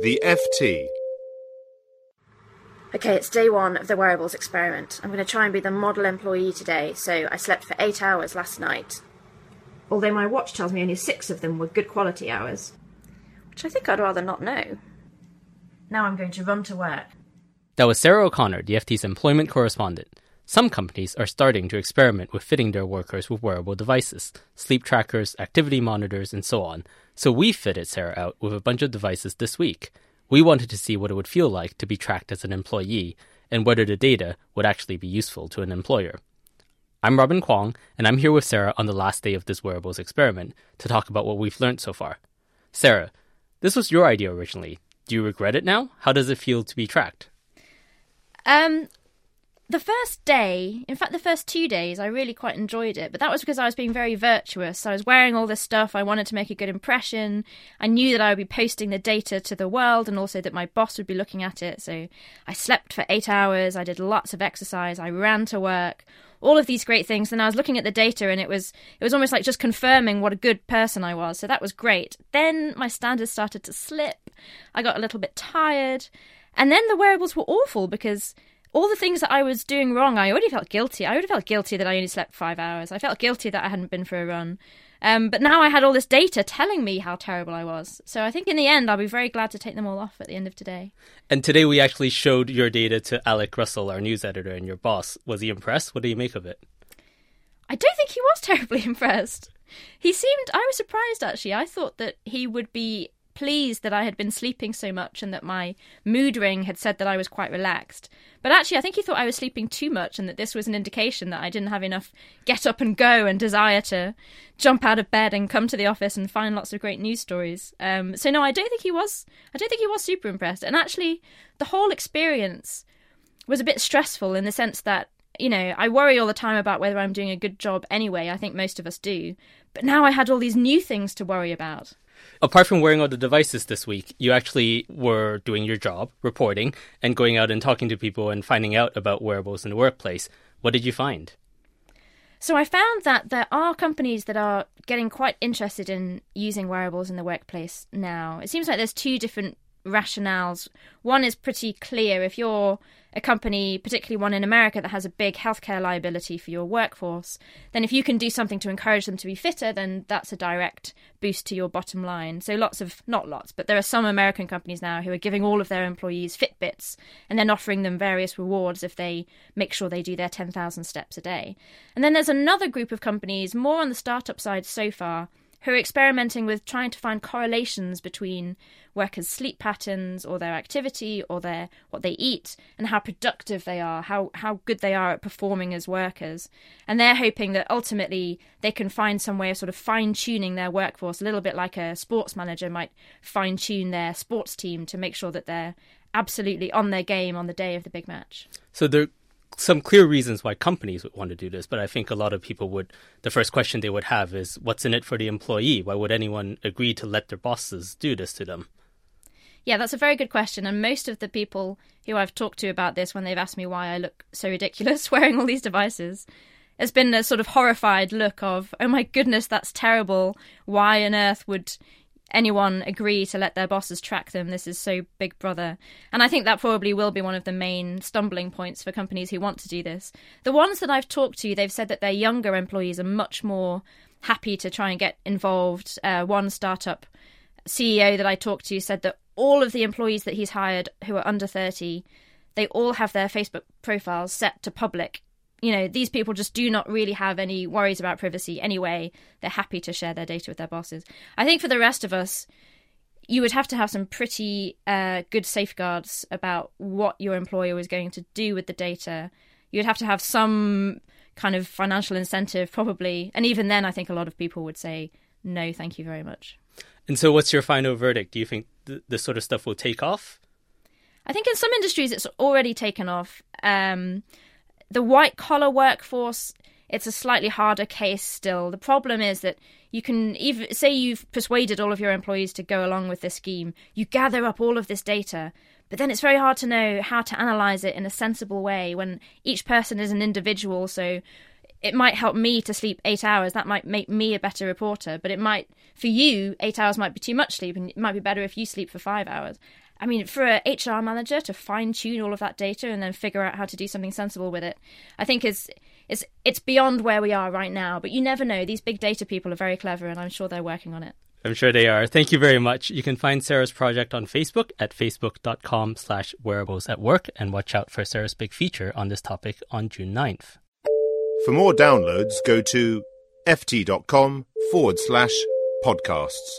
The FT. Okay, it's day one of the wearables experiment. I'm going to try and be the model employee today, so I slept for eight hours last night. Although my watch tells me only six of them were good quality hours, which I think I'd rather not know. Now I'm going to run to work. That was Sarah O'Connor, the FT's employment correspondent. Some companies are starting to experiment with fitting their workers with wearable devices, sleep trackers, activity monitors, and so on. So we fitted Sarah out with a bunch of devices this week. We wanted to see what it would feel like to be tracked as an employee and whether the data would actually be useful to an employer. I'm Robin Kwong, and I'm here with Sarah on the last day of this wearables experiment to talk about what we've learned so far. Sarah, this was your idea originally. Do you regret it now? How does it feel to be tracked? Um, the first day, in fact, the first two days, I really quite enjoyed it. But that was because I was being very virtuous. I was wearing all this stuff. I wanted to make a good impression. I knew that I would be posting the data to the world and also that my boss would be looking at it. So I slept for eight hours. I did lots of exercise. I ran to work. All of these great things. And I was looking at the data and it was, it was almost like just confirming what a good person I was. So that was great. Then my standards started to slip. I got a little bit tired. And then the wearables were awful because all the things that I was doing wrong, I already felt guilty. I already felt guilty that I only slept five hours. I felt guilty that I hadn't been for a run. Um, but now I had all this data telling me how terrible I was. So I think in the end, I'll be very glad to take them all off at the end of today. And today we actually showed your data to Alec Russell, our news editor and your boss. Was he impressed? What do you make of it? I don't think he was terribly impressed. He seemed, I was surprised actually. I thought that he would be pleased that I had been sleeping so much and that my mood ring had said that I was quite relaxed. But actually, I think he thought I was sleeping too much and that this was an indication that I didn't have enough get up and go and desire to jump out of bed and come to the office and find lots of great news stories. Um, so no, I don't think he was. I don't think he was super impressed. And actually, the whole experience was a bit stressful in the sense that you know, I worry all the time about whether I'm doing a good job anyway. I think most of us do. But now I had all these new things to worry about. Apart from wearing all the devices this week, you actually were doing your job, reporting, and going out and talking to people and finding out about wearables in the workplace. What did you find? So I found that there are companies that are getting quite interested in using wearables in the workplace now. It seems like there's two different rationales. One is pretty clear. If you're a company, particularly one in America that has a big healthcare liability for your workforce, then if you can do something to encourage them to be fitter, then that's a direct boost to your bottom line. So lots of, not lots, but there are some American companies now who are giving all of their employees Fitbits and then offering them various rewards if they make sure they do their 10,000 steps a day. And then there's another group of companies, more on the startup side so far, who are experimenting with trying to find correlations between workers' sleep patterns or their activity or their what they eat and how productive they are, how how good they are at performing as workers. And they're hoping that ultimately they can find some way of sort of fine tuning their workforce, a little bit like a sports manager might fine tune their sports team to make sure that they're absolutely on their game on the day of the big match. So they're some clear reasons why companies would want to do this, but I think a lot of people would. The first question they would have is, "What's in it for the employee? Why would anyone agree to let their bosses do this to them?" Yeah, that's a very good question. And most of the people who I've talked to about this, when they've asked me why I look so ridiculous wearing all these devices, it's been a sort of horrified look of, "Oh my goodness, that's terrible. Why on earth would anyone agree to let their bosses track them. This is so big brother. And I think that probably will be one of the main stumbling points for companies who want to do this. The ones that I've talked to, they've said that their younger employees are much more happy to try and get involved. Uh, one startup CEO that I talked to said that all of the employees that he's hired who are under 30, they all have their Facebook profiles set to public you know, these people just do not really have any worries about privacy anyway. They're happy to share their data with their bosses. I think for the rest of us, you would have to have some pretty uh, good safeguards about what your employer was going to do with the data. You'd have to have some kind of financial incentive, probably. And even then, I think a lot of people would say, no, thank you very much. And so, what's your final verdict? Do you think th- this sort of stuff will take off? I think in some industries it's already taken off. Um, the white collar workforce, it's a slightly harder case still. The problem is that you can even say you've persuaded all of your employees to go along with this scheme, you gather up all of this data, but then it's very hard to know how to analyze it in a sensible way when each person is an individual. So it might help me to sleep eight hours. That might make me a better reporter, but it might, for you, eight hours might be too much sleep, and it might be better if you sleep for five hours. I mean, for an HR manager to fine tune all of that data and then figure out how to do something sensible with it, I think is it's it's beyond where we are right now. But you never know. These big data people are very clever, and I'm sure they're working on it. I'm sure they are. Thank you very much. You can find Sarah's project on Facebook at facebook.com slash wearables at work and watch out for Sarah's big feature on this topic on June 9th. For more downloads, go to ft.com forward slash podcasts.